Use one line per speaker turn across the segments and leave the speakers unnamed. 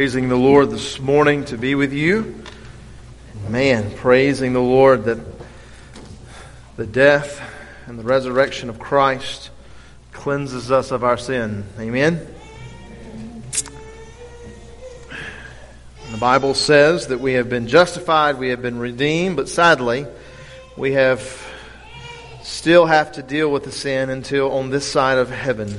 praising the Lord this morning to be with you. Man, praising the Lord that the death and the resurrection of Christ cleanses us of our sin. Amen. The Bible says that we have been justified, we have been redeemed, but sadly, we have still have to deal with the sin until on this side of heaven.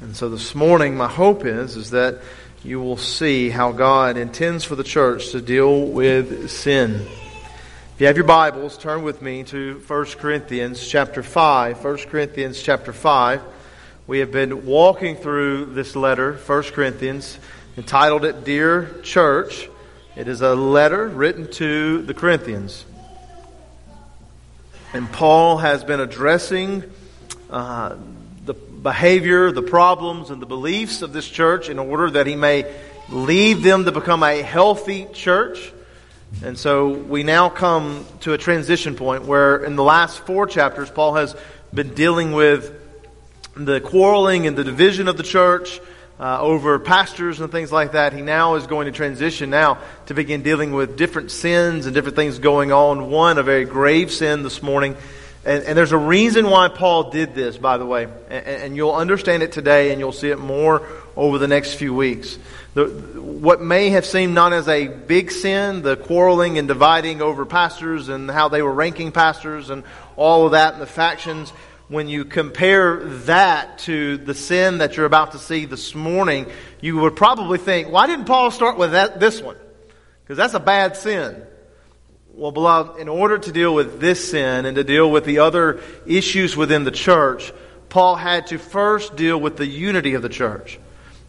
And so this morning, my hope is, is that you will see how God intends for the church to deal with sin. If you have your Bibles, turn with me to 1 Corinthians chapter 5. 1 Corinthians chapter 5. We have been walking through this letter, 1 Corinthians, entitled it Dear Church. It is a letter written to the Corinthians. And Paul has been addressing uh, behavior, the problems, and the beliefs of this church in order that he may lead them to become a healthy church. And so we now come to a transition point where in the last four chapters, Paul has been dealing with the quarreling and the division of the church uh, over pastors and things like that. He now is going to transition now to begin dealing with different sins and different things going on. One, a very grave sin this morning and, and, there's a reason why Paul did this, by the way. And, and, you'll understand it today and you'll see it more over the next few weeks. The, what may have seemed not as a big sin, the quarreling and dividing over pastors and how they were ranking pastors and all of that and the factions, when you compare that to the sin that you're about to see this morning, you would probably think, why didn't Paul start with that, this one? Because that's a bad sin. Well, beloved, in order to deal with this sin and to deal with the other issues within the church, Paul had to first deal with the unity of the church.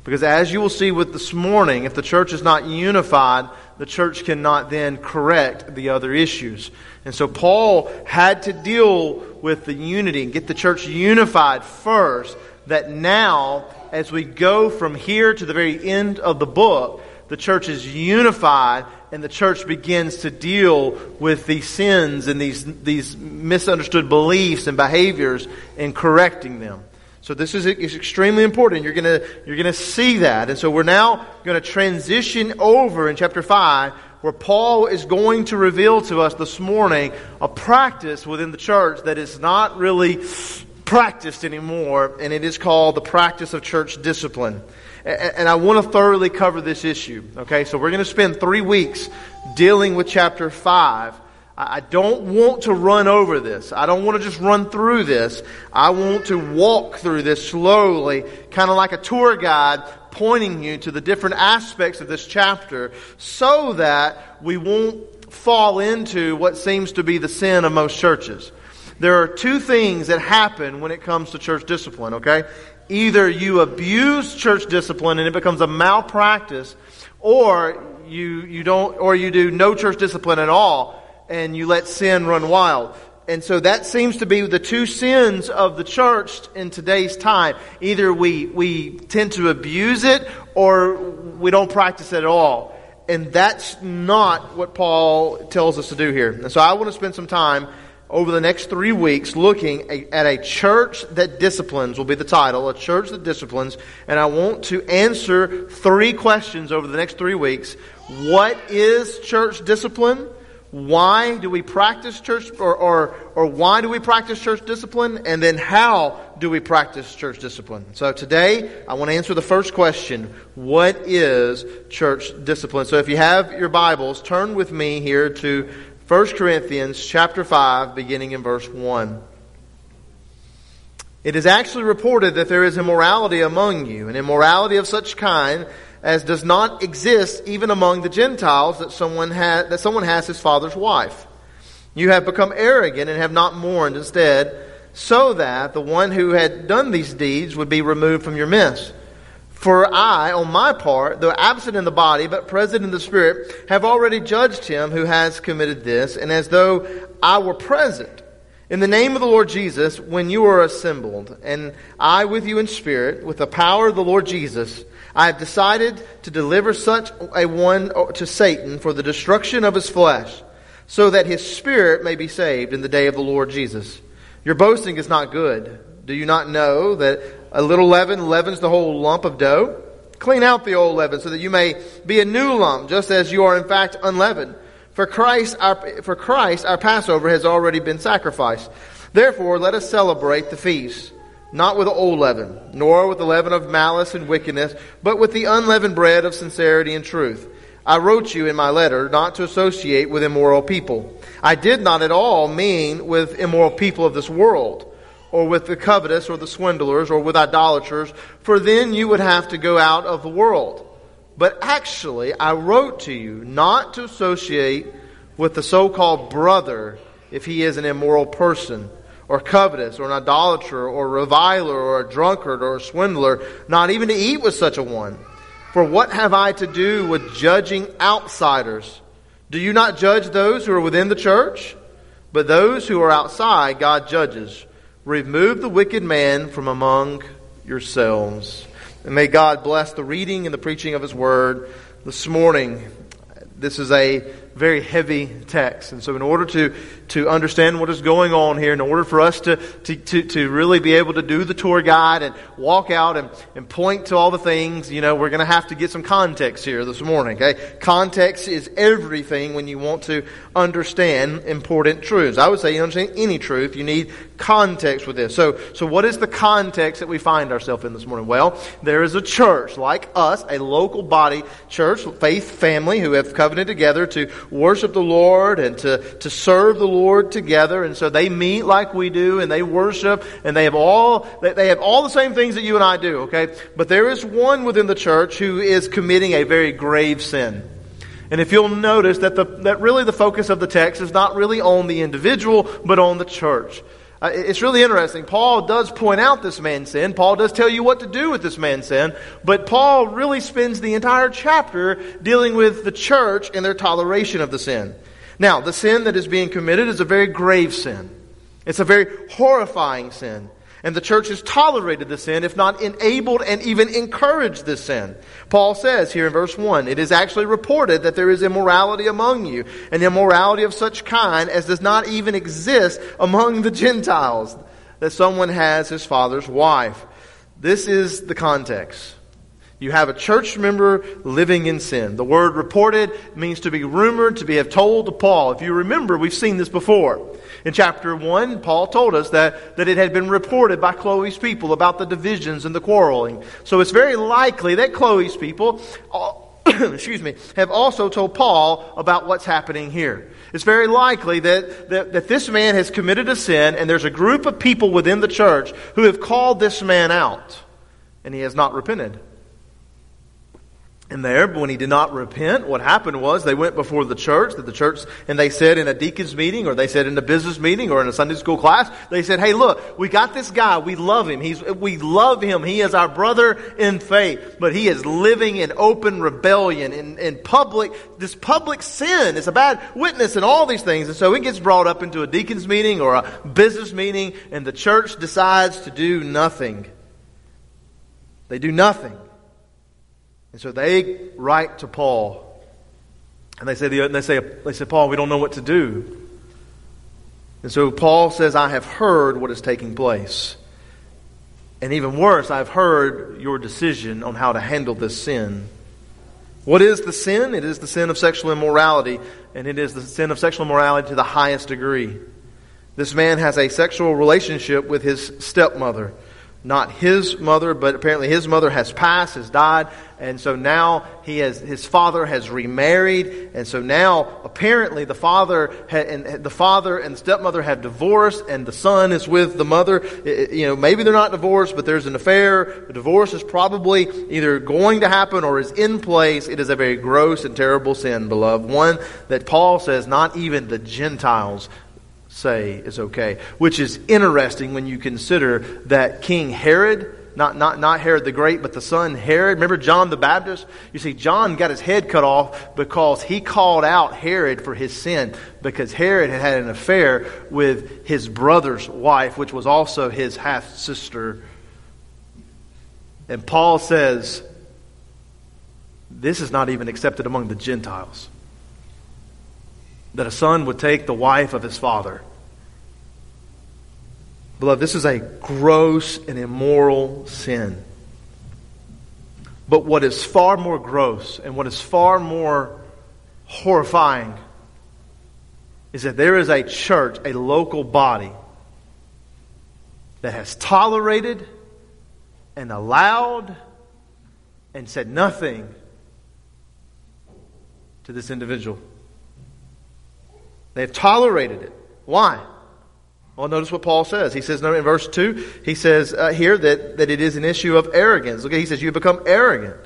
Because as you will see with this morning, if the church is not unified, the church cannot then correct the other issues. And so Paul had to deal with the unity and get the church unified first, that now, as we go from here to the very end of the book, the church is unified and the church begins to deal with these sins and these, these misunderstood beliefs and behaviors and correcting them. So this is, extremely important. You're gonna, you're gonna see that. And so we're now gonna transition over in chapter 5 where Paul is going to reveal to us this morning a practice within the church that is not really practiced anymore, and it is called the practice of church discipline. And I want to thoroughly cover this issue. Okay, so we're going to spend three weeks dealing with chapter 5. I don't want to run over this. I don't want to just run through this. I want to walk through this slowly, kind of like a tour guide pointing you to the different aspects of this chapter so that we won't fall into what seems to be the sin of most churches. There are two things that happen when it comes to church discipline, okay? either you abuse church discipline and it becomes a malpractice, or you, you don't, or you do no church discipline at all and you let sin run wild. And so that seems to be the two sins of the church in today's time. Either we, we tend to abuse it or we don't practice it at all. And that's not what Paul tells us to do here. And so I want to spend some time over the next three weeks looking at a church that disciplines, will be the title, a church that disciplines. And I want to answer three questions over the next three weeks. What is church discipline? Why do we practice church, or, or, or why do we practice church discipline? And then how do we practice church discipline? So today, I want to answer the first question. What is church discipline? So if you have your Bibles, turn with me here to 1 Corinthians chapter 5, beginning in verse 1. It is actually reported that there is immorality among you, an immorality of such kind as does not exist even among the Gentiles that someone, ha- that someone has his father's wife. You have become arrogant and have not mourned instead, so that the one who had done these deeds would be removed from your midst. For I, on my part, though absent in the body, but present in the spirit, have already judged him who has committed this, and as though I were present, in the name of the Lord Jesus, when you are assembled, and I with you in spirit, with the power of the Lord Jesus, I have decided to deliver such a one to Satan for the destruction of his flesh, so that his spirit may be saved in the day of the Lord Jesus. Your boasting is not good. Do you not know that a little leaven leavens the whole lump of dough? Clean out the old leaven so that you may be a new lump, just as you are in fact unleavened. For Christ, our, for Christ, our Passover has already been sacrificed. Therefore, let us celebrate the feast, not with the old leaven, nor with the leaven of malice and wickedness, but with the unleavened bread of sincerity and truth. I wrote you in my letter not to associate with immoral people. I did not at all mean with immoral people of this world or with the covetous or the swindlers or with idolaters, for then you would have to go out of the world. But actually, I wrote to you not to associate with the so called brother if he is an immoral person, or covetous, or an idolater, or a reviler, or a drunkard, or a swindler, not even to eat with such a one. For what have I to do with judging outsiders? Do you not judge those who are within the church? But those who are outside, God judges. Remove the wicked man from among yourselves. And may God bless the reading and the preaching of His Word this morning. This is a very heavy text. And so, in order to, to understand what is going on here, in order for us to, to, to, to really be able to do the tour guide and walk out and, and point to all the things, you know, we're going to have to get some context here this morning. Okay? Context is everything when you want to understand important truths. I would say you understand any truth, you need context with this. So, so what is the context that we find ourselves in this morning? Well, there is a church like us, a local body church, faith family who have covenanted together to worship the Lord and to, to serve the Lord together. And so they meet like we do and they worship and they have all, they have all the same things that you and I do, okay? But there is one within the church who is committing a very grave sin. And if you'll notice that, the, that really the focus of the text is not really on the individual, but on the church. Uh, it's really interesting. Paul does point out this man's sin. Paul does tell you what to do with this man's sin. But Paul really spends the entire chapter dealing with the church and their toleration of the sin. Now, the sin that is being committed is a very grave sin. It's a very horrifying sin. And the church has tolerated the sin, if not enabled and even encouraged this sin. Paul says here in verse 1 it is actually reported that there is immorality among you, an immorality of such kind as does not even exist among the Gentiles, that someone has his father's wife. This is the context. You have a church member living in sin. The word reported means to be rumored, to be have told to Paul. If you remember, we've seen this before. In chapter 1, Paul told us that, that it had been reported by Chloe's people about the divisions and the quarreling. So it's very likely that Chloe's people, excuse me, have also told Paul about what's happening here. It's very likely that, that, that this man has committed a sin and there's a group of people within the church who have called this man out and he has not repented. And there, when he did not repent, what happened was they went before the church, that the church, and they said in a deacon's meeting, or they said in a business meeting, or in a Sunday school class, they said, hey, look, we got this guy. We love him. He's, we love him. He is our brother in faith, but he is living in open rebellion, in, in public, this public sin. It's a bad witness and all these things. And so it gets brought up into a deacon's meeting or a business meeting, and the church decides to do nothing. They do nothing. And so they write to Paul. And they say, they say, they say, Paul, we don't know what to do. And so Paul says, I have heard what is taking place. And even worse, I've heard your decision on how to handle this sin. What is the sin? It is the sin of sexual immorality, and it is the sin of sexual immorality to the highest degree. This man has a sexual relationship with his stepmother not his mother, but apparently his mother has passed, has died, and so now he has his father has remarried, and so now apparently the father and the father and the stepmother have divorced, and the son is with the mother. It, you know, maybe they're not divorced, but there's an affair. The divorce is probably either going to happen or is in place. It is a very gross and terrible sin, beloved, one that Paul says not even the Gentiles say is okay. Which is interesting when you consider that King Herod, not, not, not Herod the Great, but the son Herod, remember John the Baptist? You see, John got his head cut off because he called out Herod for his sin, because Herod had had an affair with his brother's wife, which was also his half sister. And Paul says, this is not even accepted among the Gentiles that a son would take the wife of his father. Beloved, this is a gross and immoral sin. But what is far more gross and what is far more horrifying is that there is a church, a local body, that has tolerated and allowed and said nothing to this individual. They have tolerated it. Why? Well, notice what Paul says. He says in verse 2, he says uh, here that, that it is an issue of arrogance. Look, he says, You become arrogant.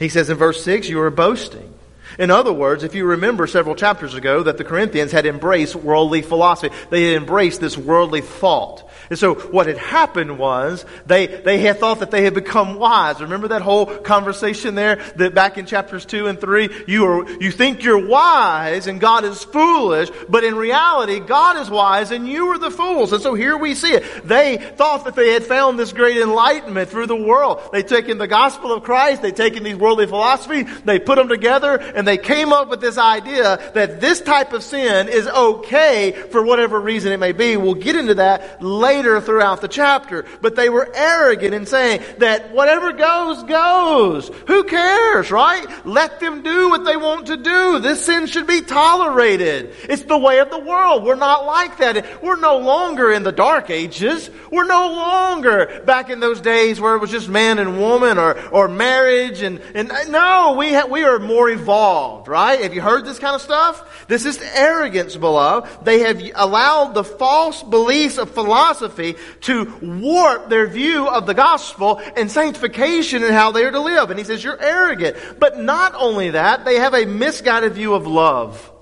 He says in verse 6, You are boasting. In other words, if you remember several chapters ago that the Corinthians had embraced worldly philosophy, they had embraced this worldly thought. And so what had happened was they, they had thought that they had become wise. Remember that whole conversation there that back in chapters two and three, you are, you think you're wise and God is foolish, but in reality, God is wise and you are the fools. And so here we see it. They thought that they had found this great enlightenment through the world. They'd taken the gospel of Christ, they'd taken these worldly philosophies, they put them together, and they came up with this idea that this type of sin is okay for whatever reason it may be. We'll get into that later throughout the chapter. But they were arrogant in saying that whatever goes, goes. Who cares, right? Let them do what they want to do. This sin should be tolerated. It's the way of the world. We're not like that. We're no longer in the dark ages. We're no longer back in those days where it was just man and woman or, or marriage and, and no, we, ha- we are more evolved, right? Have you heard this kind of stuff? This is arrogance, beloved. They have allowed the false beliefs of philosophy philosophy to warp their view of the gospel and sanctification and how they are to live. And he says, You're arrogant. But not only that, they have a misguided view of love.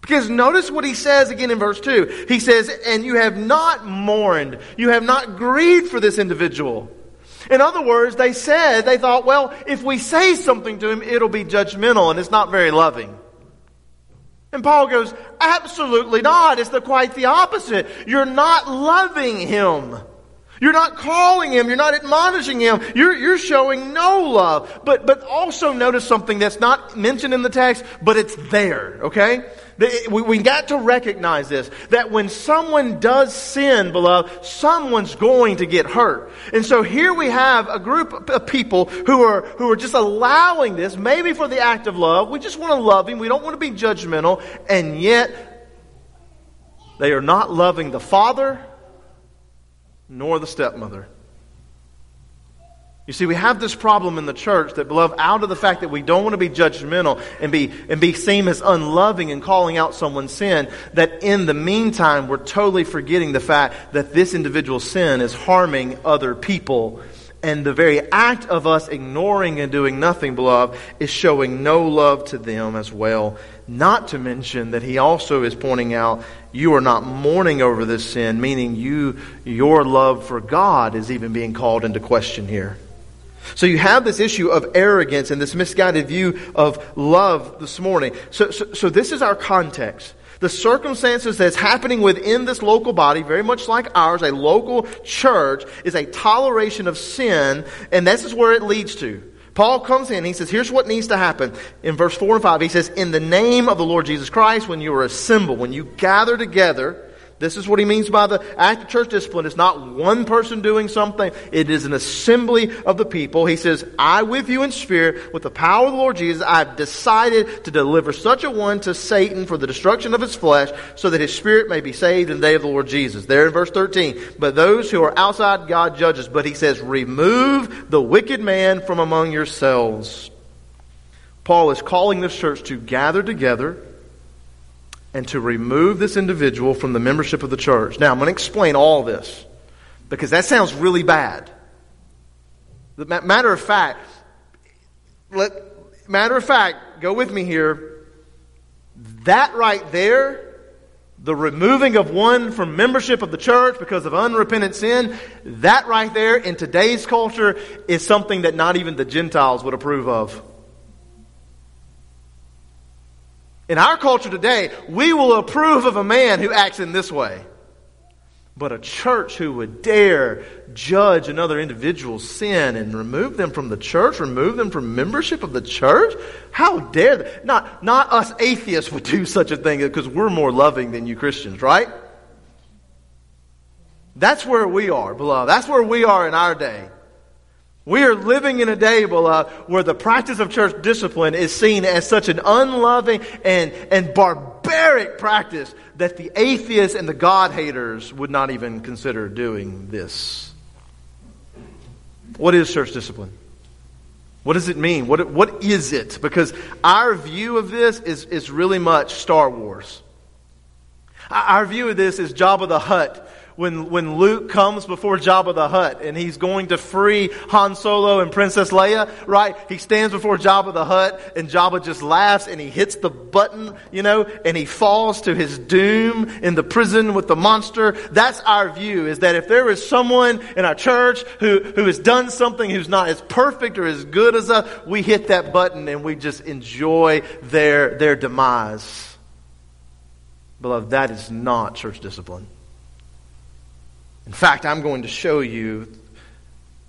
Because notice what he says again in verse 2. He says, And you have not mourned, you have not grieved for this individual. In other words, they said, they thought, well, if we say something to him, it'll be judgmental and it's not very loving. And Paul goes, absolutely not. It's the, quite the opposite. You're not loving him. You're not calling him. You're not admonishing him. You're, you're showing no love. But, but also notice something that's not mentioned in the text, but it's there, okay? We, we got to recognize this that when someone does sin, beloved, someone's going to get hurt. And so here we have a group of people who are, who are just allowing this, maybe for the act of love. We just want to love him. We don't want to be judgmental. And yet, they are not loving the father nor the stepmother. You see, we have this problem in the church that, beloved, out of the fact that we don't want to be judgmental and be, and be seen as unloving and calling out someone's sin, that in the meantime, we're totally forgetting the fact that this individual sin is harming other people. And the very act of us ignoring and doing nothing, beloved, is showing no love to them as well. Not to mention that he also is pointing out you are not mourning over this sin, meaning you, your love for God is even being called into question here. So you have this issue of arrogance and this misguided view of love this morning. So, so, so this is our context. The circumstances that's happening within this local body, very much like ours, a local church, is a toleration of sin, and this is where it leads to. Paul comes in, he says, here's what needs to happen. In verse 4 and 5, he says, In the name of the Lord Jesus Christ, when you are assembled, when you gather together, this is what he means by the act of church discipline. It's not one person doing something. It is an assembly of the people. He says, I with you in spirit, with the power of the Lord Jesus, I've decided to deliver such a one to Satan for the destruction of his flesh, so that his spirit may be saved in the day of the Lord Jesus. There in verse 13. But those who are outside God judges. But he says, remove the wicked man from among yourselves. Paul is calling this church to gather together and to remove this individual from the membership of the church. Now, I'm going to explain all this because that sounds really bad. Matter of fact, let, matter of fact, go with me here. That right there, the removing of one from membership of the church because of unrepentant sin, that right there in today's culture is something that not even the Gentiles would approve of. In our culture today, we will approve of a man who acts in this way. But a church who would dare judge another individual's sin and remove them from the church, remove them from membership of the church? How dare they? Not, not us atheists would do such a thing because we're more loving than you Christians, right? That's where we are, beloved. That's where we are in our day. We are living in a day, beloved, where the practice of church discipline is seen as such an unloving and, and barbaric practice that the atheists and the God haters would not even consider doing this. What is church discipline? What does it mean? What, what is it? Because our view of this is, is really much Star Wars. Our view of this is Jabba the Hutt when, when Luke comes before Jabba the Hutt and he's going to free Han Solo and Princess Leia, right? He stands before Jabba the Hutt and Jabba just laughs and he hits the button, you know, and he falls to his doom in the prison with the monster. That's our view is that if there is someone in our church who, who has done something who's not as perfect or as good as us, we hit that button and we just enjoy their, their demise. Beloved, that is not church discipline. In fact, I'm going to show you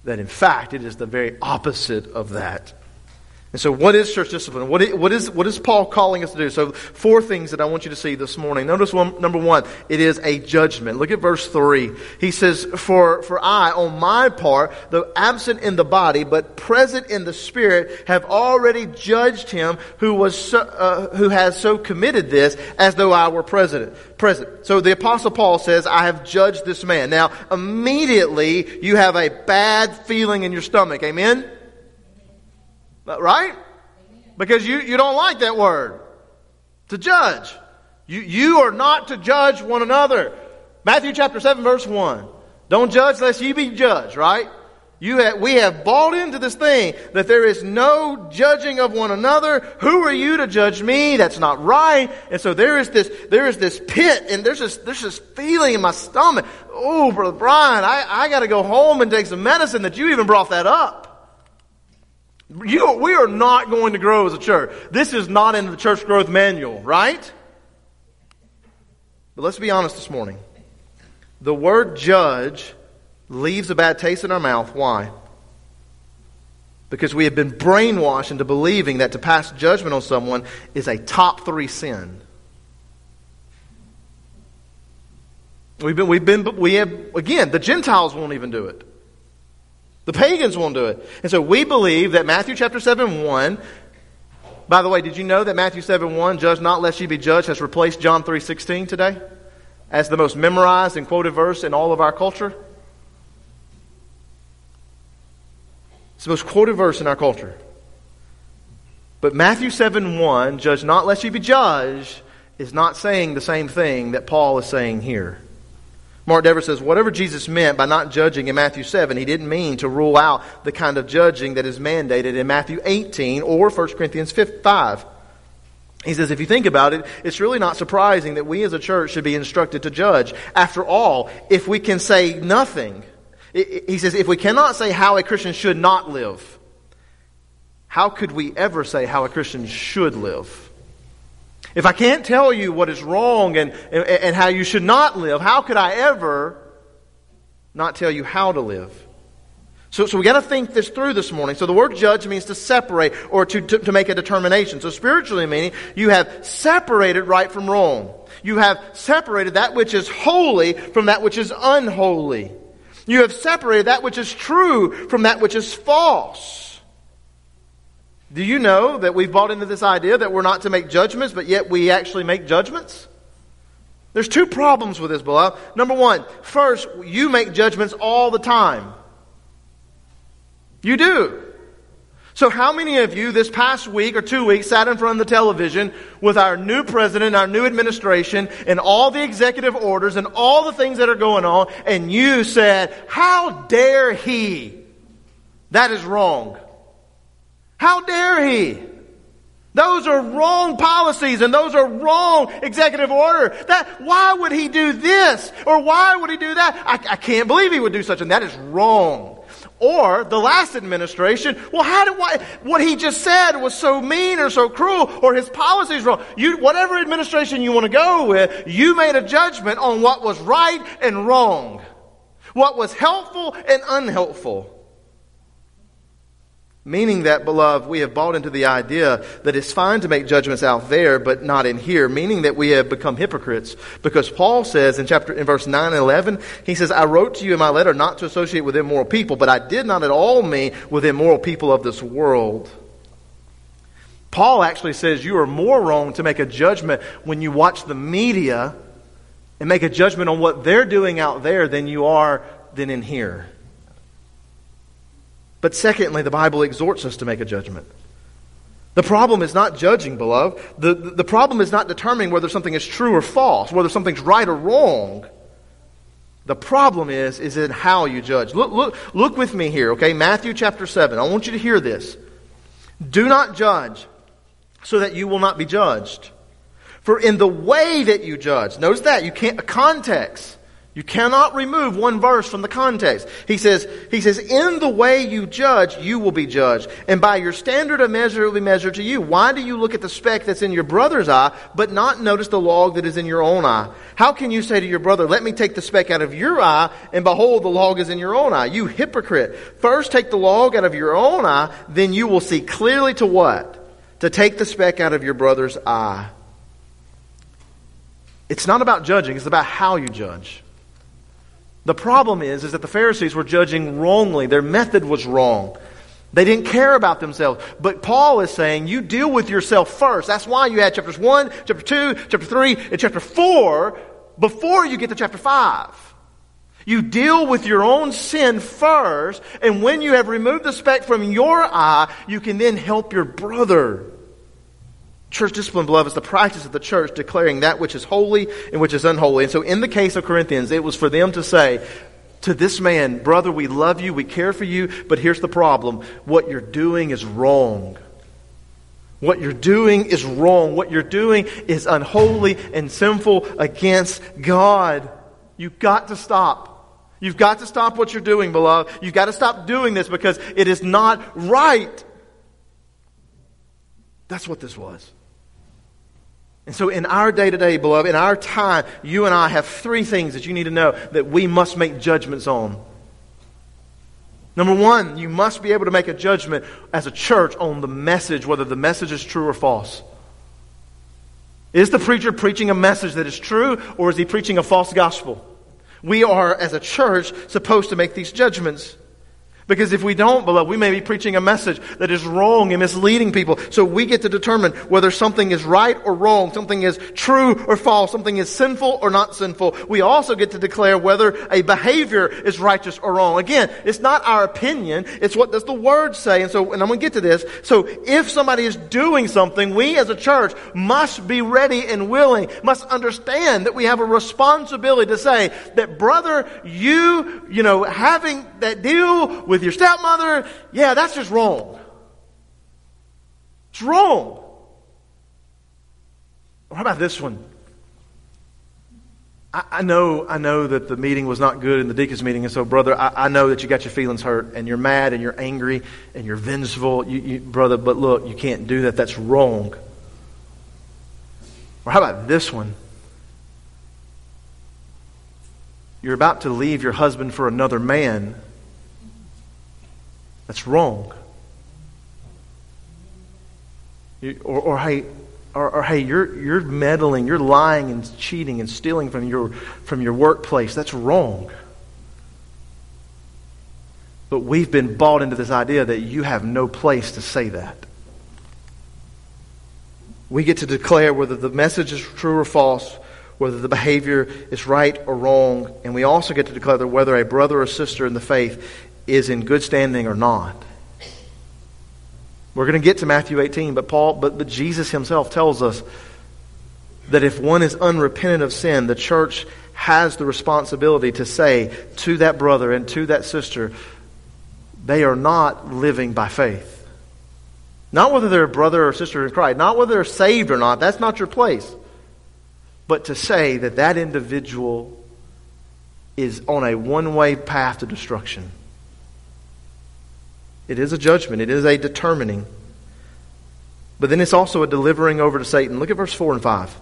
that, in fact, it is the very opposite of that. And so, what is church discipline? What is, what, is, what is Paul calling us to do? So, four things that I want you to see this morning. Notice one, number one, it is a judgment. Look at verse three. He says, For, for I, on my part, though absent in the body, but present in the spirit, have already judged him who, was so, uh, who has so committed this as though I were president, present. So, the Apostle Paul says, I have judged this man. Now, immediately, you have a bad feeling in your stomach. Amen? Right? Because you, you don't like that word. To judge. You, you are not to judge one another. Matthew chapter 7 verse 1. Don't judge lest ye be judged, right? You have, we have bought into this thing that there is no judging of one another. Who are you to judge me? That's not right. And so there is this, there is this pit and there's this, there's this feeling in my stomach. Oh, Brother Brian, I, I gotta go home and take some medicine that you even brought that up. You, we are not going to grow as a church. This is not in the church growth manual, right? But let's be honest this morning. The word judge leaves a bad taste in our mouth. Why? Because we have been brainwashed into believing that to pass judgment on someone is a top three sin. We've been, we've been, we have, again, the Gentiles won't even do it. The pagans won't do it. And so we believe that Matthew chapter 7 1, by the way, did you know that Matthew 7 1, judge not lest ye be judged, has replaced John 3 16 today as the most memorized and quoted verse in all of our culture? It's the most quoted verse in our culture. But Matthew 7 1, judge not lest ye be judged, is not saying the same thing that Paul is saying here. Mark Dever says, whatever Jesus meant by not judging in Matthew 7, he didn't mean to rule out the kind of judging that is mandated in Matthew 18 or 1 Corinthians 5. He says, if you think about it, it's really not surprising that we as a church should be instructed to judge. After all, if we can say nothing, he says, if we cannot say how a Christian should not live, how could we ever say how a Christian should live? If I can't tell you what is wrong and, and, and how you should not live, how could I ever not tell you how to live? So, so we got to think this through this morning. So the word judge means to separate or to, to, to, make a determination. So spiritually meaning you have separated right from wrong. You have separated that which is holy from that which is unholy. You have separated that which is true from that which is false. Do you know that we've bought into this idea that we're not to make judgments, but yet we actually make judgments? There's two problems with this, beloved. Number one, first, you make judgments all the time. You do. So, how many of you this past week or two weeks sat in front of the television with our new president, our new administration, and all the executive orders and all the things that are going on, and you said, How dare he? That is wrong. How dare he? Those are wrong policies and those are wrong executive order. That, why would he do this? Or why would he do that? I, I can't believe he would do such and that is wrong. Or the last administration, well, how did why, what he just said was so mean or so cruel, or his policies wrong. You, whatever administration you want to go with, you made a judgment on what was right and wrong, what was helpful and unhelpful. Meaning that, beloved, we have bought into the idea that it's fine to make judgments out there, but not in here. Meaning that we have become hypocrites. Because Paul says in chapter, in verse 9 and 11, he says, I wrote to you in my letter not to associate with immoral people, but I did not at all mean with immoral people of this world. Paul actually says you are more wrong to make a judgment when you watch the media and make a judgment on what they're doing out there than you are than in here. But secondly, the Bible exhorts us to make a judgment. The problem is not judging, beloved. The, the problem is not determining whether something is true or false, whether something's right or wrong. The problem is, is in how you judge. Look, look, look with me here, okay? Matthew chapter 7. I want you to hear this. Do not judge so that you will not be judged. For in the way that you judge, notice that, you can't, a context. You cannot remove one verse from the context. He says, he says, in the way you judge, you will be judged. And by your standard of measure, it will be measured to you. Why do you look at the speck that's in your brother's eye, but not notice the log that is in your own eye? How can you say to your brother, let me take the speck out of your eye, and behold, the log is in your own eye? You hypocrite. First take the log out of your own eye, then you will see clearly to what? To take the speck out of your brother's eye. It's not about judging, it's about how you judge. The problem is, is that the Pharisees were judging wrongly. Their method was wrong. They didn't care about themselves. But Paul is saying you deal with yourself first. That's why you had chapters 1, chapter 2, chapter 3, and chapter 4 before you get to chapter 5. You deal with your own sin first, and when you have removed the speck from your eye, you can then help your brother. Church discipline, beloved, is the practice of the church declaring that which is holy and which is unholy. And so, in the case of Corinthians, it was for them to say to this man, Brother, we love you, we care for you, but here's the problem what you're doing is wrong. What you're doing is wrong. What you're doing is unholy and sinful against God. You've got to stop. You've got to stop what you're doing, beloved. You've got to stop doing this because it is not right. That's what this was. And so, in our day to day, beloved, in our time, you and I have three things that you need to know that we must make judgments on. Number one, you must be able to make a judgment as a church on the message, whether the message is true or false. Is the preacher preaching a message that is true, or is he preaching a false gospel? We are, as a church, supposed to make these judgments. Because if we don't, beloved, we may be preaching a message that is wrong and misleading people. So we get to determine whether something is right or wrong, something is true or false, something is sinful or not sinful. We also get to declare whether a behavior is righteous or wrong. Again, it's not our opinion, it's what does the Word say. And so, and I'm going to get to this. So if somebody is doing something, we as a church must be ready and willing, must understand that we have a responsibility to say that brother, you, you know, having that deal with with your stepmother, yeah, that's just wrong. It's wrong. What about this one? I, I, know, I know that the meeting was not good in the deacon's meeting, and so, brother, I, I, know that you got your feelings hurt, and you're mad, and you're angry, and you're vengeful, you, you, brother. But look, you can't do that. That's wrong. Or how about this one? You're about to leave your husband for another man. That's wrong. Or, or, hey, or, or, hey, you're, you're meddling, you're lying and cheating and stealing from your, from your workplace. That's wrong. But we've been bought into this idea that you have no place to say that. We get to declare whether the message is true or false, whether the behavior is right or wrong, and we also get to declare whether a brother or sister in the faith is in good standing or not. We're going to get to Matthew 18, but Paul, but, but Jesus himself tells us that if one is unrepentant of sin, the church has the responsibility to say to that brother and to that sister, they are not living by faith. Not whether they're a brother or sister in Christ, not whether they're saved or not, that's not your place. But to say that that individual is on a one way path to destruction. It is a judgment, it is a determining. But then it's also a delivering over to Satan. Look at verse 4 and 5.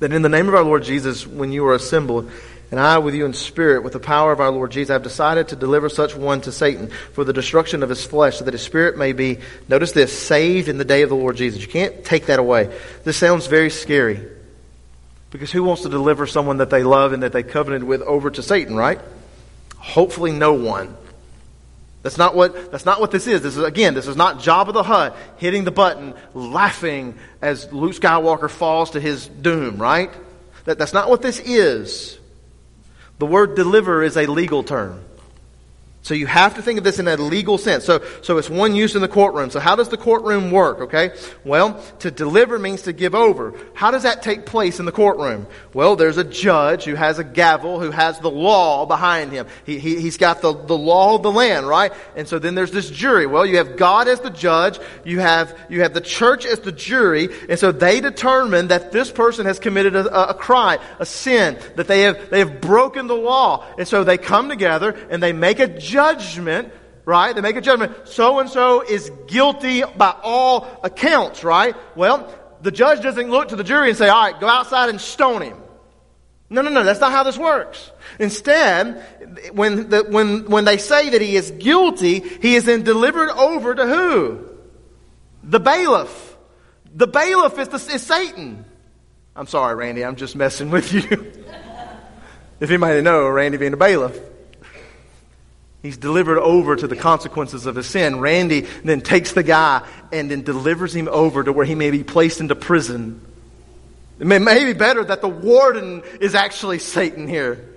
That in the name of our Lord Jesus, when you are assembled, And I, with you in spirit, with the power of our Lord Jesus, I have decided to deliver such one to Satan for the destruction of his flesh, so that his spirit may be, notice this, saved in the day of the Lord Jesus. You can't take that away. This sounds very scary. Because who wants to deliver someone that they love and that they covenanted with over to Satan, right? Hopefully no one. That's not what, that's not what this is. This is, again, this is not Jabba the Hutt hitting the button, laughing as Luke Skywalker falls to his doom, right? That, that's not what this is. The word deliver is a legal term. So you have to think of this in a legal sense. So, so it's one use in the courtroom. So how does the courtroom work? Okay. Well, to deliver means to give over. How does that take place in the courtroom? Well, there's a judge who has a gavel, who has the law behind him. He, he, he's got the, the law of the land, right? And so then there's this jury. Well, you have God as the judge. You have, you have the church as the jury. And so they determine that this person has committed a, a crime, a sin, that they have, they have broken the law. And so they come together and they make a judgment, right? They make a judgment. So and so is guilty by all accounts, right? Well, the judge doesn't look to the jury and say, all right, go outside and stone him. No, no, no, that's not how this works. Instead, when, the, when, when they say that he is guilty, he is then delivered over to who? The bailiff. The bailiff is, the, is Satan. I'm sorry, Randy, I'm just messing with you. if anybody know, Randy being a bailiff. He's delivered over to the consequences of his sin. Randy then takes the guy and then delivers him over to where he may be placed into prison. It may, may be better that the warden is actually Satan here.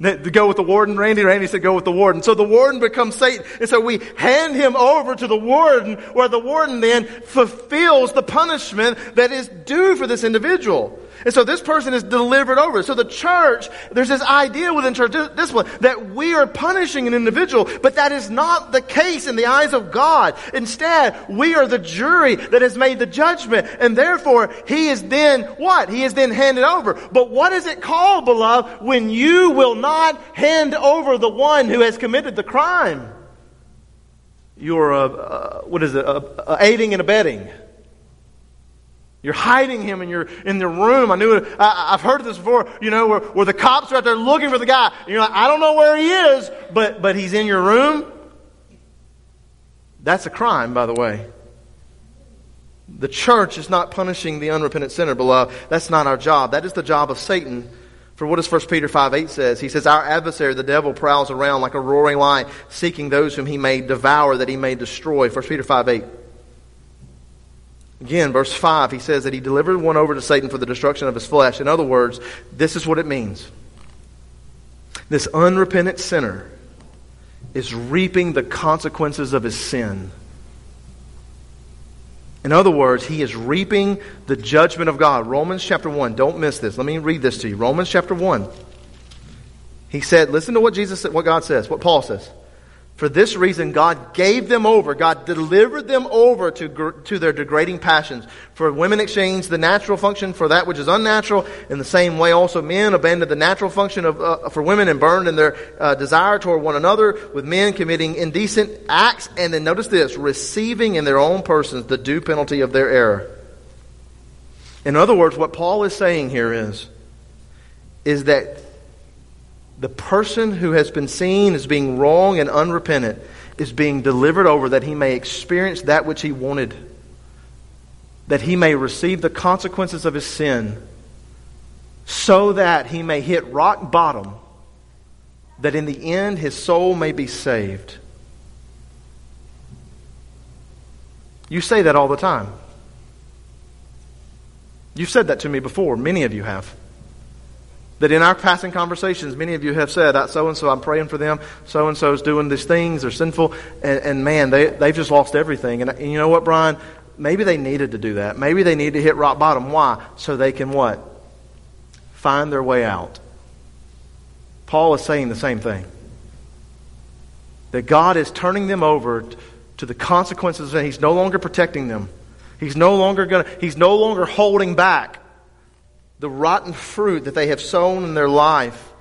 To go with the warden, Randy. Randy said, go with the warden. So the warden becomes Satan. And so we hand him over to the warden, where the warden then fulfills the punishment that is due for this individual. And so this person is delivered over. So the church, there's this idea within church discipline that we are punishing an individual, but that is not the case in the eyes of God. Instead, we are the jury that has made the judgment, and therefore he is then what? He is then handed over. But what is it called, beloved, when you will not hand over the one who has committed the crime? You're a, a what is it? A, a aiding and abetting. You're hiding him in your in the room. I knew it. I, have heard this before. You know, where, where the cops are out there looking for the guy. And you're like, I don't know where he is, but but he's in your room. That's a crime, by the way. The church is not punishing the unrepentant sinner, beloved. That's not our job. That is the job of Satan. For what does 1 Peter 5 8 says? He says, Our adversary, the devil, prowls around like a roaring lion, seeking those whom he may devour, that he may destroy. 1 Peter 5 8. Again, verse 5, he says that he delivered one over to Satan for the destruction of his flesh. In other words, this is what it means. This unrepentant sinner is reaping the consequences of his sin. In other words, he is reaping the judgment of God. Romans chapter 1. Don't miss this. Let me read this to you. Romans chapter 1. He said, listen to what Jesus said, what God says, what Paul says. For this reason, God gave them over. God delivered them over to, to their degrading passions. For women exchanged the natural function for that which is unnatural. In the same way, also men abandoned the natural function of, uh, for women and burned in their uh, desire toward one another, with men committing indecent acts. And then notice this receiving in their own persons the due penalty of their error. In other words, what Paul is saying here is, is that the person who has been seen as being wrong and unrepentant is being delivered over that he may experience that which he wanted, that he may receive the consequences of his sin, so that he may hit rock bottom, that in the end his soul may be saved. You say that all the time. You've said that to me before. Many of you have. That in our passing conversations, many of you have said, so and so, I'm praying for them. So and so is doing these things. They're sinful. And, and man, they, they've just lost everything. And, and you know what, Brian? Maybe they needed to do that. Maybe they need to hit rock bottom. Why? So they can what? Find their way out. Paul is saying the same thing. That God is turning them over to the consequences, and He's no longer protecting them. He's no longer going He's no longer holding back the rotten fruit that they have sown in their life.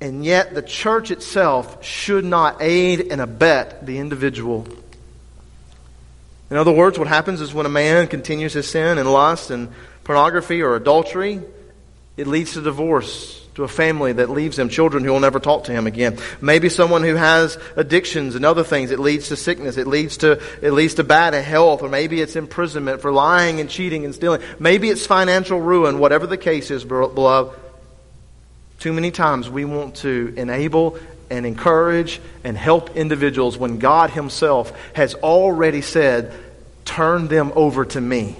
And yet, the church itself should not aid and abet the individual. In other words, what happens is when a man continues his sin and lust and pornography or adultery, it leads to divorce. To a family that leaves him, children who will never talk to him again. Maybe someone who has addictions and other things. It leads to sickness. It leads to, it leads to bad health, or maybe it's imprisonment for lying and cheating and stealing. Maybe it's financial ruin, whatever the case is, beloved. Too many times we want to enable and encourage and help individuals when God Himself has already said, turn them over to me.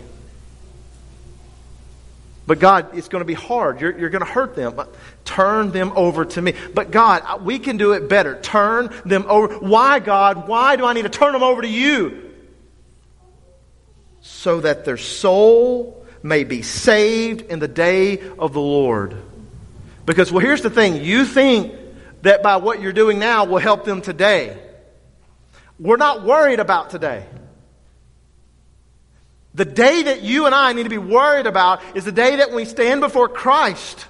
But God, it's going to be hard. You're, you're going to hurt them. Turn them over to me. But God, we can do it better. Turn them over. Why, God? Why do I need to turn them over to you? So that their soul may be saved in the day of the Lord. Because, well, here's the thing. You think that by what you're doing now will help them today. We're not worried about today. The day that you and I need to be worried about is the day that we stand before Christ.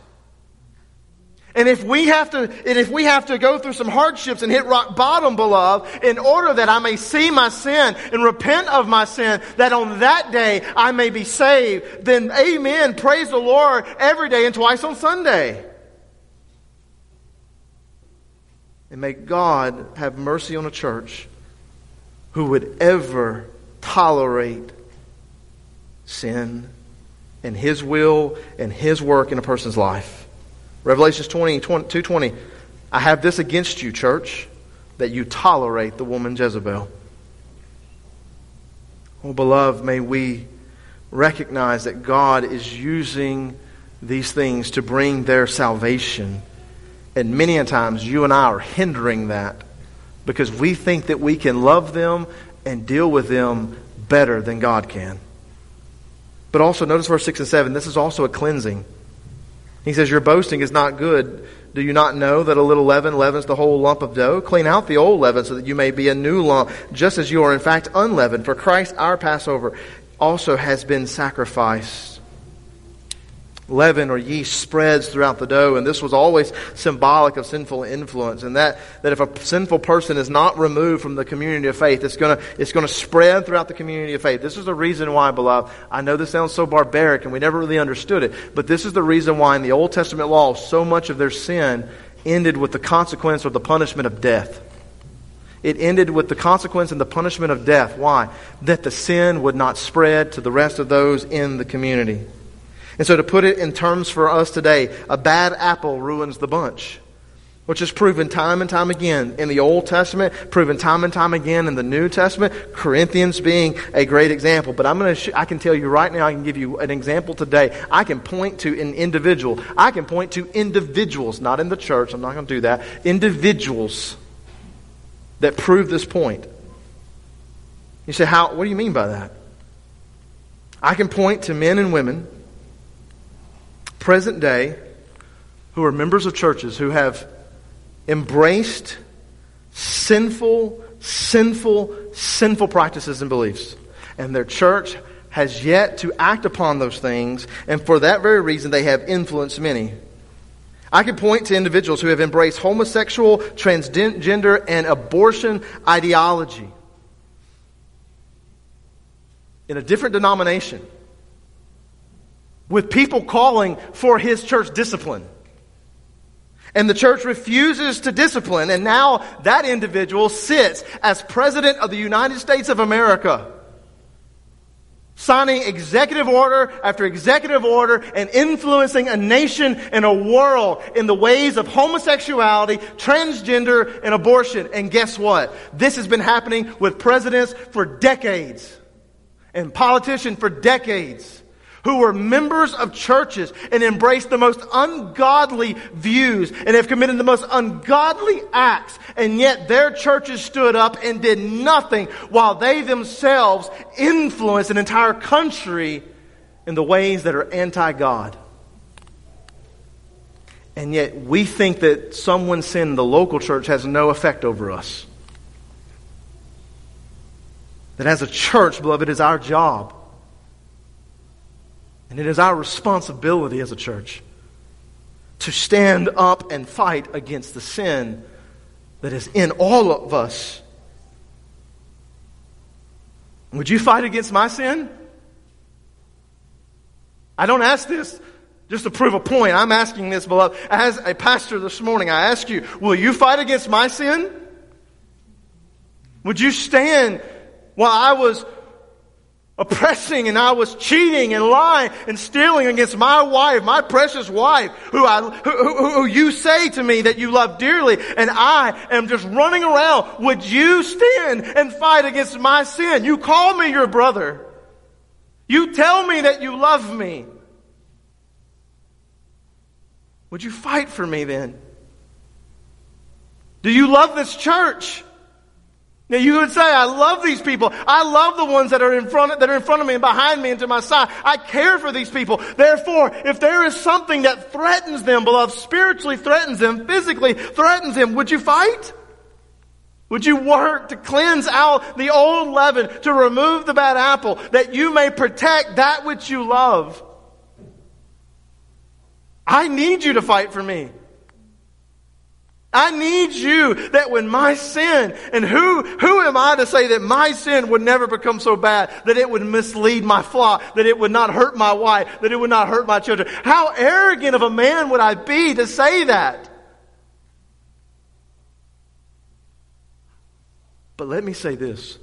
And if we have to, and if we have to go through some hardships and hit rock bottom, beloved, in order that I may see my sin and repent of my sin, that on that day I may be saved, then amen, praise the Lord every day and twice on Sunday. And may God have mercy on a church who would ever tolerate sin and His will and His work in a person's life. Revelations 20, 20 220. I have this against you, church, that you tolerate the woman Jezebel. Oh, beloved, may we recognize that God is using these things to bring their salvation. And many a times you and I are hindering that because we think that we can love them and deal with them better than God can. But also, notice verse 6 and 7. This is also a cleansing. He says, Your boasting is not good. Do you not know that a little leaven leavens the whole lump of dough? Clean out the old leaven so that you may be a new lump, just as you are in fact unleavened. For Christ, our Passover, also has been sacrificed leaven or yeast spreads throughout the dough, and this was always symbolic of sinful influence. And that, that if a sinful person is not removed from the community of faith, it's going to it's gonna spread throughout the community of faith. This is the reason why, beloved, I know this sounds so barbaric and we never really understood it, but this is the reason why in the Old Testament law, so much of their sin ended with the consequence or the punishment of death. It ended with the consequence and the punishment of death. Why? That the sin would not spread to the rest of those in the community. And so, to put it in terms for us today, a bad apple ruins the bunch, which is proven time and time again in the Old Testament, proven time and time again in the New Testament, Corinthians being a great example. But I'm going to, sh- I can tell you right now, I can give you an example today. I can point to an individual. I can point to individuals, not in the church, I'm not going to do that, individuals that prove this point. You say, how, what do you mean by that? I can point to men and women present day who are members of churches who have embraced sinful, sinful, sinful practices and beliefs. And their church has yet to act upon those things, and for that very reason, they have influenced many. I could point to individuals who have embraced homosexual, transgender, and abortion ideology in a different denomination with people calling for his church discipline. And the church refuses to discipline, and now that individual sits as President of the United States of America, signing executive order after executive order and influencing a nation and a world in the ways of homosexuality, transgender, and abortion. And guess what? This has been happening with presidents for decades and politicians for decades who were members of churches and embraced the most ungodly views and have committed the most ungodly acts, and yet their churches stood up and did nothing while they themselves influenced an entire country in the ways that are anti God. And yet we think that someone's sin in the local church has no effect over us. That as a church, beloved, it is our job and it is our responsibility as a church to stand up and fight against the sin that is in all of us. Would you fight against my sin? I don't ask this Just to prove a point, I'm asking this, beloved. As a pastor this morning, I ask you, will you fight against my sin? Would you stand while I was oppressing and I was cheating and lying and stealing against my wife, my precious wife, who I, who, who, who, you say to me that you love dearly, and I am just running around. Would you stand and fight against my sin? You call me your brother. You tell me that you love me. Would you fight for me then? Do you love this church? Now you would say, I love these people. I love the ones that are in front of, that are in front of me and behind me and to my side. I care for these people. Therefore, if there is something that threatens them, beloved, spiritually threatens them, physically threatens them, would you fight? Would you work to cleanse out the old leaven, to remove the bad apple, that you may protect that which you love? I need you to fight for me. I need you that when my sin, and who, who am I to say that my sin would never become so bad that it would mislead my flock, that it would not hurt my wife, that it would not hurt my children? How arrogant of a man would I be to say that? But let me say this.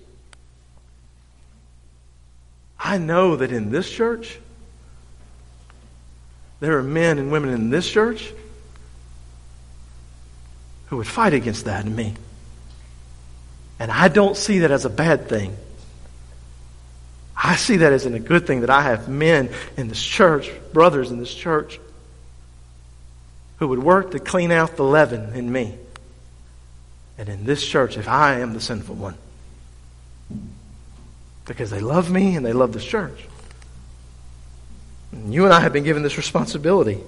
I know that in this church, there are men and women in this church who would fight against that in me. And I don't see that as a bad thing. I see that as a good thing that I have men in this church, brothers in this church, who would work to clean out the leaven in me. And in this church, if I am the sinful one, because they love me and they love this church. And you and I have been given this responsibility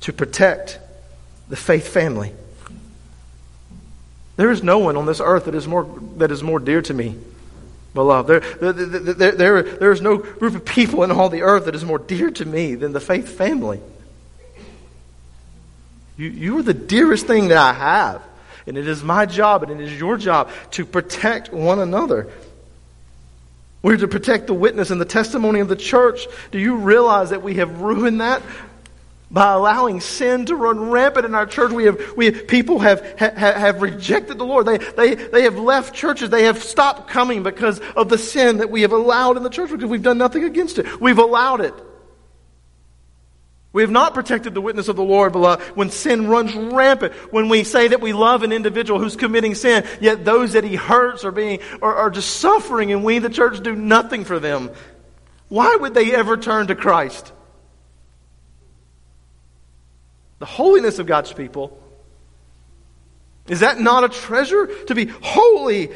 to protect the faith family. There is no one on this earth that is more, that is more dear to me, beloved. There, there, there, there, there is no group of people in all the earth that is more dear to me than the faith family. You, you are the dearest thing that I have. And it is my job and it is your job to protect one another. We're to protect the witness and the testimony of the church. Do you realize that we have ruined that by allowing sin to run rampant in our church. We have, we people have, ha, have rejected the Lord. They, they, they have left churches. They have stopped coming because of the sin that we have allowed in the church because we've done nothing against it. We've allowed it. We have not protected the witness of the Lord, beloved, uh, when sin runs rampant, when we say that we love an individual who's committing sin, yet those that he hurts are being, are, are just suffering, and we, the church, do nothing for them. Why would they ever turn to Christ? The holiness of God's people. Is that not a treasure? To be holy,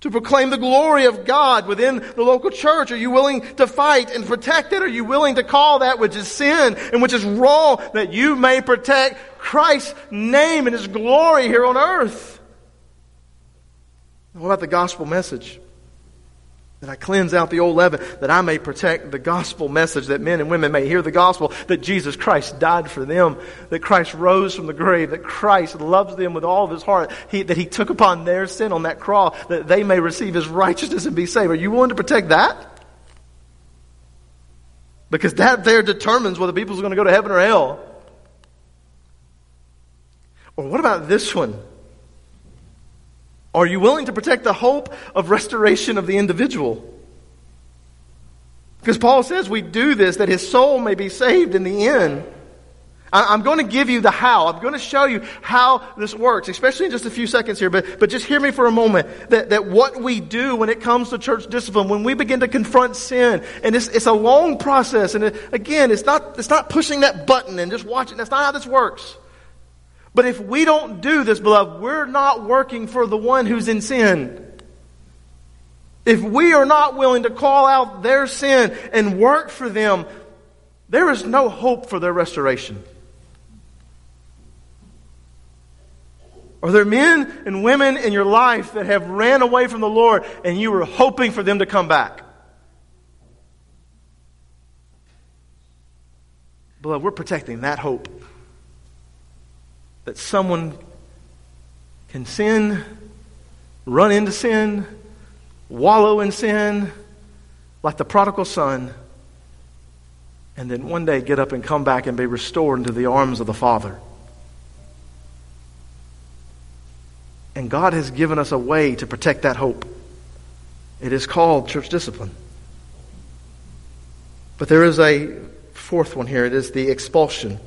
to proclaim the glory of God within the local church? Are you willing to fight and protect it? Are you willing to call that which is sin and which is wrong that you may protect Christ's name and His glory here on earth? What about the gospel message? That I cleanse out the old leaven, that I may protect the gospel message, that men and women may hear the gospel, that Jesus Christ died for them, that Christ rose from the grave, that Christ loves them with all of his heart, he, that he took upon their sin on that cross, that they may receive his righteousness and be saved. Are you willing to protect that? Because that there determines whether people are going to go to heaven or hell. Or what about this one? Are you willing to protect the hope of restoration of the individual? Because Paul says we do this that his soul may be saved in the end. I'm going to give you the how. I'm going to show you how this works, especially in just a few seconds here. But, but just hear me for a moment that, that what we do when it comes to church discipline, when we begin to confront sin, and it's, it's a long process. And it, again, it's not, it's not pushing that button and just watching. That's not how this works. But if we don't do this, beloved, we're not working for the one who's in sin. If we are not willing to call out their sin and work for them, there is no hope for their restoration. Are there men and women in your life that have ran away from the Lord and you were hoping for them to come back? Beloved, we're protecting that hope that someone can sin, run into sin, wallow in sin, like the prodigal son, and then one day get up and come back and be restored into the arms of the Father. And God has given us a way to protect that hope. It is called church discipline. But there is a fourth one here. It is the expulsion.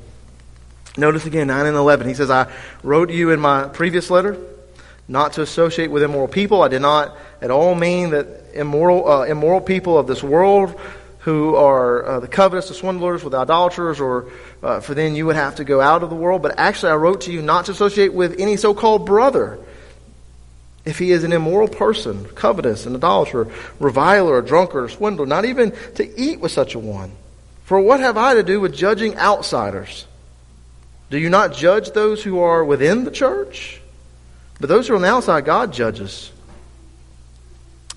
Notice again, 9 and 11. He says, I wrote you in my previous letter not to associate with immoral people. I did not at all mean that immoral, uh, immoral people of this world who are uh, the covetous, the swindlers, with idolaters, or uh, for then you would have to go out of the world. But actually, I wrote to you not to associate with any so called brother if he is an immoral person, covetous, an idolater, reviler, a drunkard, a swindler, not even to eat with such a one. For what have I to do with judging outsiders? Do you not judge those who are within the church? But those who are on the outside, God judges.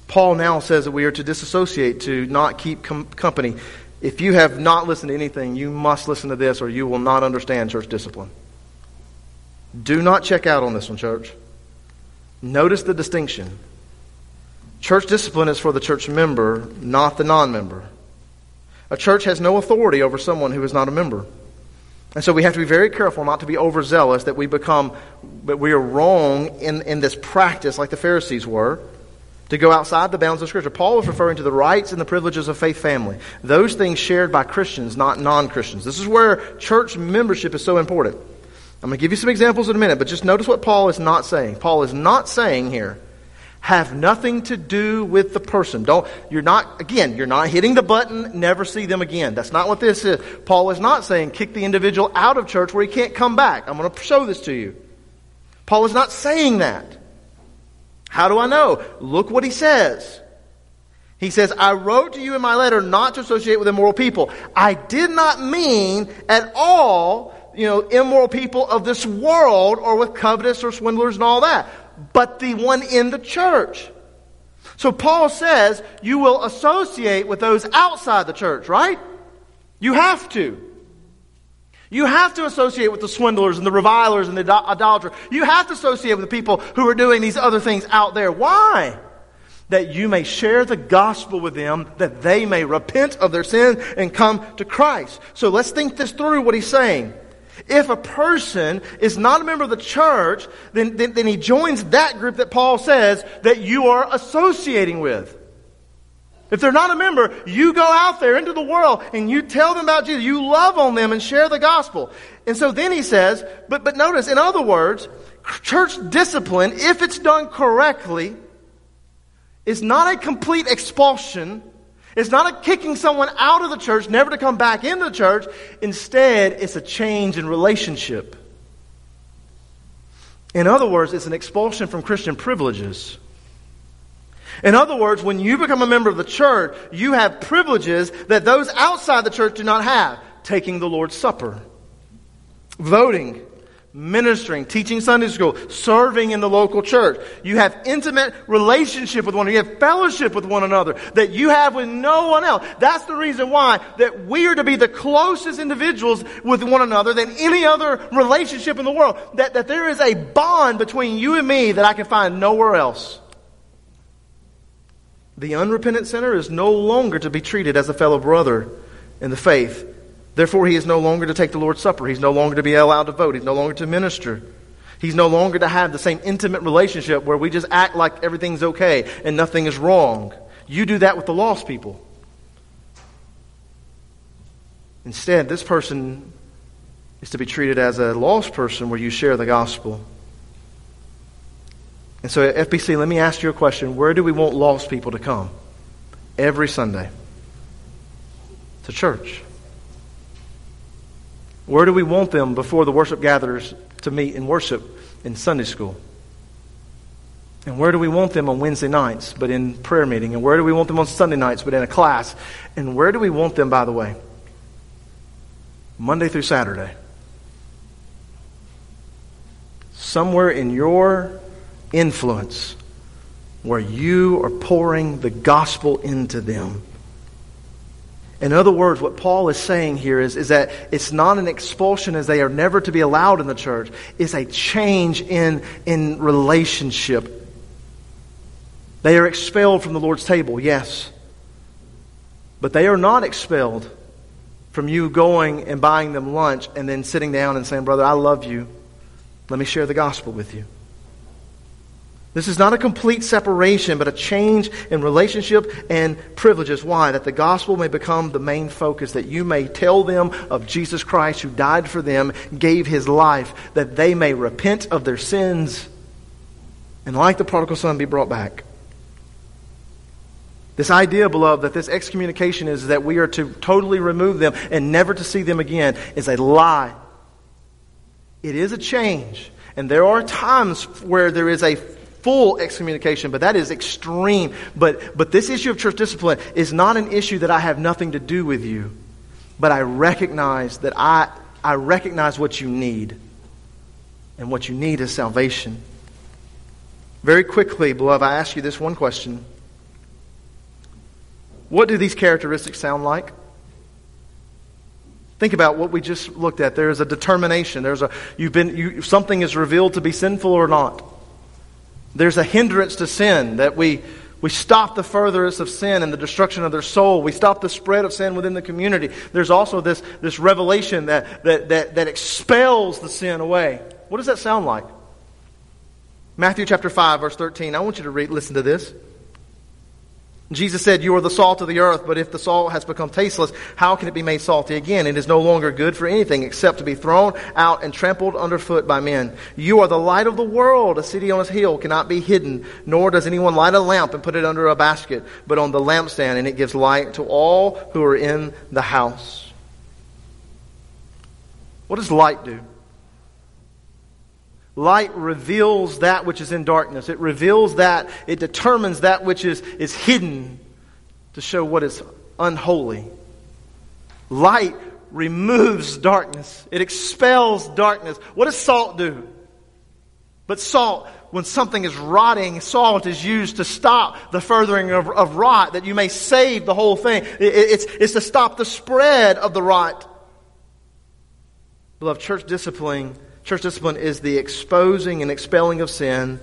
Paul now says that we are to disassociate, to not keep com- company. If you have not listened to anything, you must listen to this or you will not understand church discipline. Do not check out on this one, church. Notice the distinction. Church discipline is for the church member, not the non member. A church has no authority over someone who is not a member. And so we have to be very careful not to be overzealous that we become, that we are wrong in, in this practice like the Pharisees were, to go outside the bounds of Scripture. Paul was referring to the rights and the privileges of faith family. Those things shared by Christians, not non Christians. This is where church membership is so important. I'm going to give you some examples in a minute, but just notice what Paul is not saying. Paul is not saying here, have nothing to do with the person. Don't, you're not, again, you're not hitting the button, never see them again. That's not what this is. Paul is not saying kick the individual out of church where he can't come back. I'm going to show this to you. Paul is not saying that. How do I know? Look what he says. He says, I wrote to you in my letter not to associate with immoral people. I did not mean at all you know, immoral people of this world or with covetous or swindlers and all that, but the one in the church. So Paul says you will associate with those outside the church, right? You have to. You have to associate with the swindlers and the revilers and the idolaters. You have to associate with the people who are doing these other things out there. Why? That you may share the gospel with them, that they may repent of their sin and come to Christ. So let's think this through what he's saying. If a person is not a member of the church, then, then, then, he joins that group that Paul says that you are associating with. If they're not a member, you go out there into the world and you tell them about Jesus. You love on them and share the gospel. And so then he says, but, but notice, in other words, church discipline, if it's done correctly, is not a complete expulsion it's not a kicking someone out of the church, never to come back into the church. Instead, it's a change in relationship. In other words, it's an expulsion from Christian privileges. In other words, when you become a member of the church, you have privileges that those outside the church do not have. Taking the Lord's Supper, voting, ministering, teaching Sunday school, serving in the local church. You have intimate relationship with one another. You have fellowship with one another that you have with no one else. That's the reason why that we are to be the closest individuals with one another than any other relationship in the world. That, that there is a bond between you and me that I can find nowhere else. The unrepentant sinner is no longer to be treated as a fellow brother in the faith Therefore, he is no longer to take the Lord's Supper. He's no longer to be allowed to vote. He's no longer to minister. He's no longer to have the same intimate relationship where we just act like everything's okay and nothing is wrong. You do that with the lost people. Instead, this person is to be treated as a lost person where you share the gospel. And so, FBC, let me ask you a question. Where do we want lost people to come? Every Sunday. To church. Where do we want them before the worship gatherers to meet and worship in Sunday school? And where do we want them on Wednesday nights, but in prayer meeting? And where do we want them on Sunday nights, but in a class? And where do we want them, by the way? Monday through Saturday. Somewhere in your influence where you are pouring the gospel into them in other words, what Paul is saying here is, is that it's not an expulsion as they are never to be allowed in the church. It's a change in, in relationship. They are expelled from the Lord's table, yes. But they are not expelled from you going and buying them lunch and then sitting down and saying, Brother, I love you. Let me share the gospel with you. This is not a complete separation, but a change in relationship and privileges. Why? That the gospel may become the main focus, that you may tell them of Jesus Christ who died for them, gave his life, that they may repent of their sins, and like the prodigal son, be brought back. This idea, beloved, that this excommunication is that we are to totally remove them and never to see them again is a lie. It is a change. And there are times where there is a full excommunication, but that is extreme. But, but this issue of church discipline is not an issue that I have nothing to do with you, but I recognize that I, I recognize what you need. And what you need is salvation. Very quickly, beloved, I ask you this one question. What do these characteristics sound like? Think about what we just looked at. There is a determination. There's a you've been you, something is revealed to be sinful or not. There's a hindrance to sin that we, we stop the furtherance of sin and the destruction of their soul. We stop the spread of sin within the community. There's also this, this revelation that, that, that, that expels the sin away. What does that sound like? Matthew chapter 5, verse 13. I want you to read, listen to this. Jesus said, You are the salt of the earth, but if the salt has become tasteless, how can it be made salty again? It is no longer good for anything except to be thrown out and trampled underfoot by men. You are the light of the world. A city on a hill cannot be hidden, nor does anyone light a lamp and put it under a basket, but on the lampstand, and it gives light to all who are in the house. What does light do? Light reveals that which is in darkness. It reveals that, it determines that which is, is hidden to show what is unholy. Light removes darkness, it expels darkness. What does salt do? But salt, when something is rotting, salt is used to stop the furthering of, of rot, that you may save the whole thing. It, it's, it's to stop the spread of the rot. Beloved, church discipline Church discipline is the exposing and expelling of sin.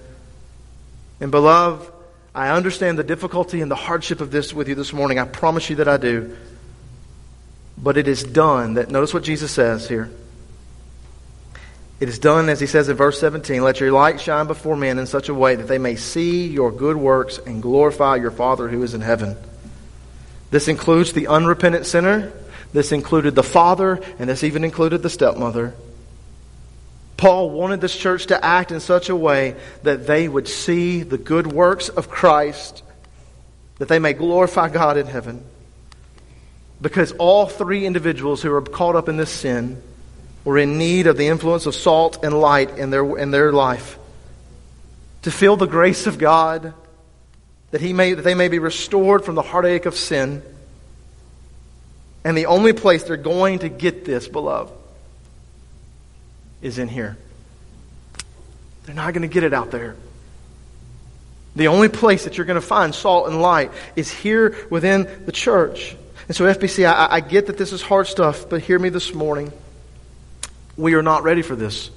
And beloved, I understand the difficulty and the hardship of this with you this morning. I promise you that I do. But it is done. That notice what Jesus says here. It is done as he says in verse 17, let your light shine before men in such a way that they may see your good works and glorify your Father who is in heaven. This includes the unrepentant sinner. This included the father, and this even included the stepmother. Paul wanted this church to act in such a way that they would see the good works of Christ, that they may glorify God in heaven. Because all three individuals who are caught up in this sin were in need of the influence of salt and light in their, in their life. To feel the grace of God, that, he may, that they may be restored from the heartache of sin. And the only place they're going to get this, beloved, is in here. They're not going to get it out there. The only place that you're going to find salt and light is here within the church. And so, FBC, I, I get that this is hard stuff, but hear me this morning. We are not ready for this.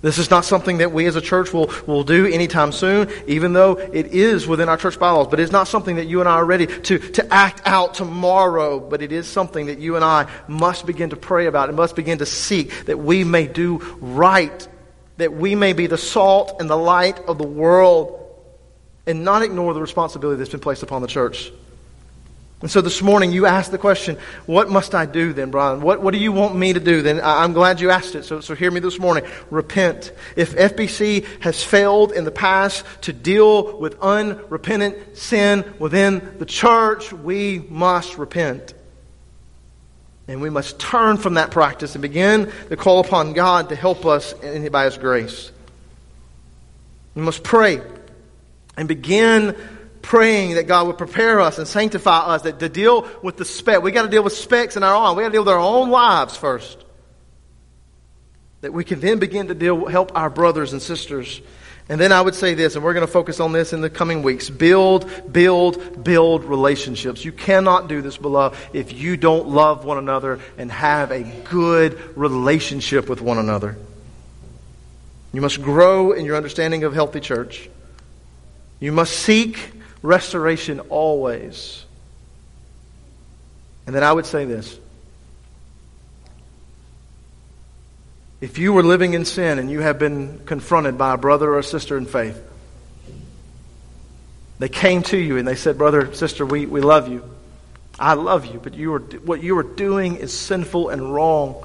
This is not something that we as a church will, will do anytime soon, even though it is within our church bylaws. But it's not something that you and I are ready to, to act out tomorrow. But it is something that you and I must begin to pray about and must begin to seek that we may do right, that we may be the salt and the light of the world, and not ignore the responsibility that's been placed upon the church. And so this morning you asked the question, what must I do then, Brian? What, what do you want me to do then? I'm glad you asked it. So, so hear me this morning. Repent. If FBC has failed in the past to deal with unrepentant sin within the church, we must repent. And we must turn from that practice and begin to call upon God to help us by His grace. We must pray and begin praying that God would prepare us and sanctify us, that to deal with the speck. We got to deal with specks in our own. We got to deal with our own lives first. That we can then begin to deal, help our brothers and sisters. And then I would say this, and we're going to focus on this in the coming weeks. Build, build, build relationships. You cannot do this, beloved, if you don't love one another and have a good relationship with one another. You must grow in your understanding of healthy church. You must seek restoration always. And then I would say this If you were living in sin and you have been confronted by a brother or a sister in faith, they came to you and they said, Brother, sister, we, we love you. I love you, but you are, what you are doing is sinful and wrong.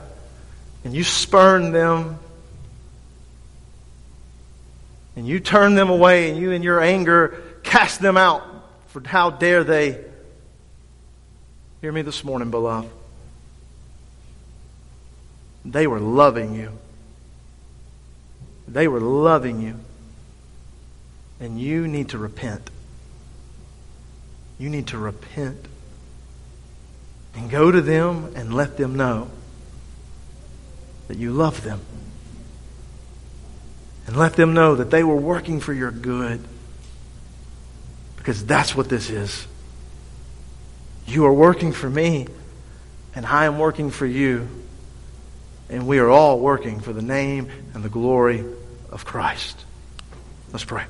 And you spurn them. And you turn them away, and you, in your anger, cast them out. For how dare they? Hear me this morning, beloved. They were loving you. They were loving you. And you need to repent. You need to repent and go to them and let them know that you love them. And let them know that they were working for your good. Because that's what this is. You are working for me, and I am working for you. And we are all working for the name and the glory of Christ. Let's pray.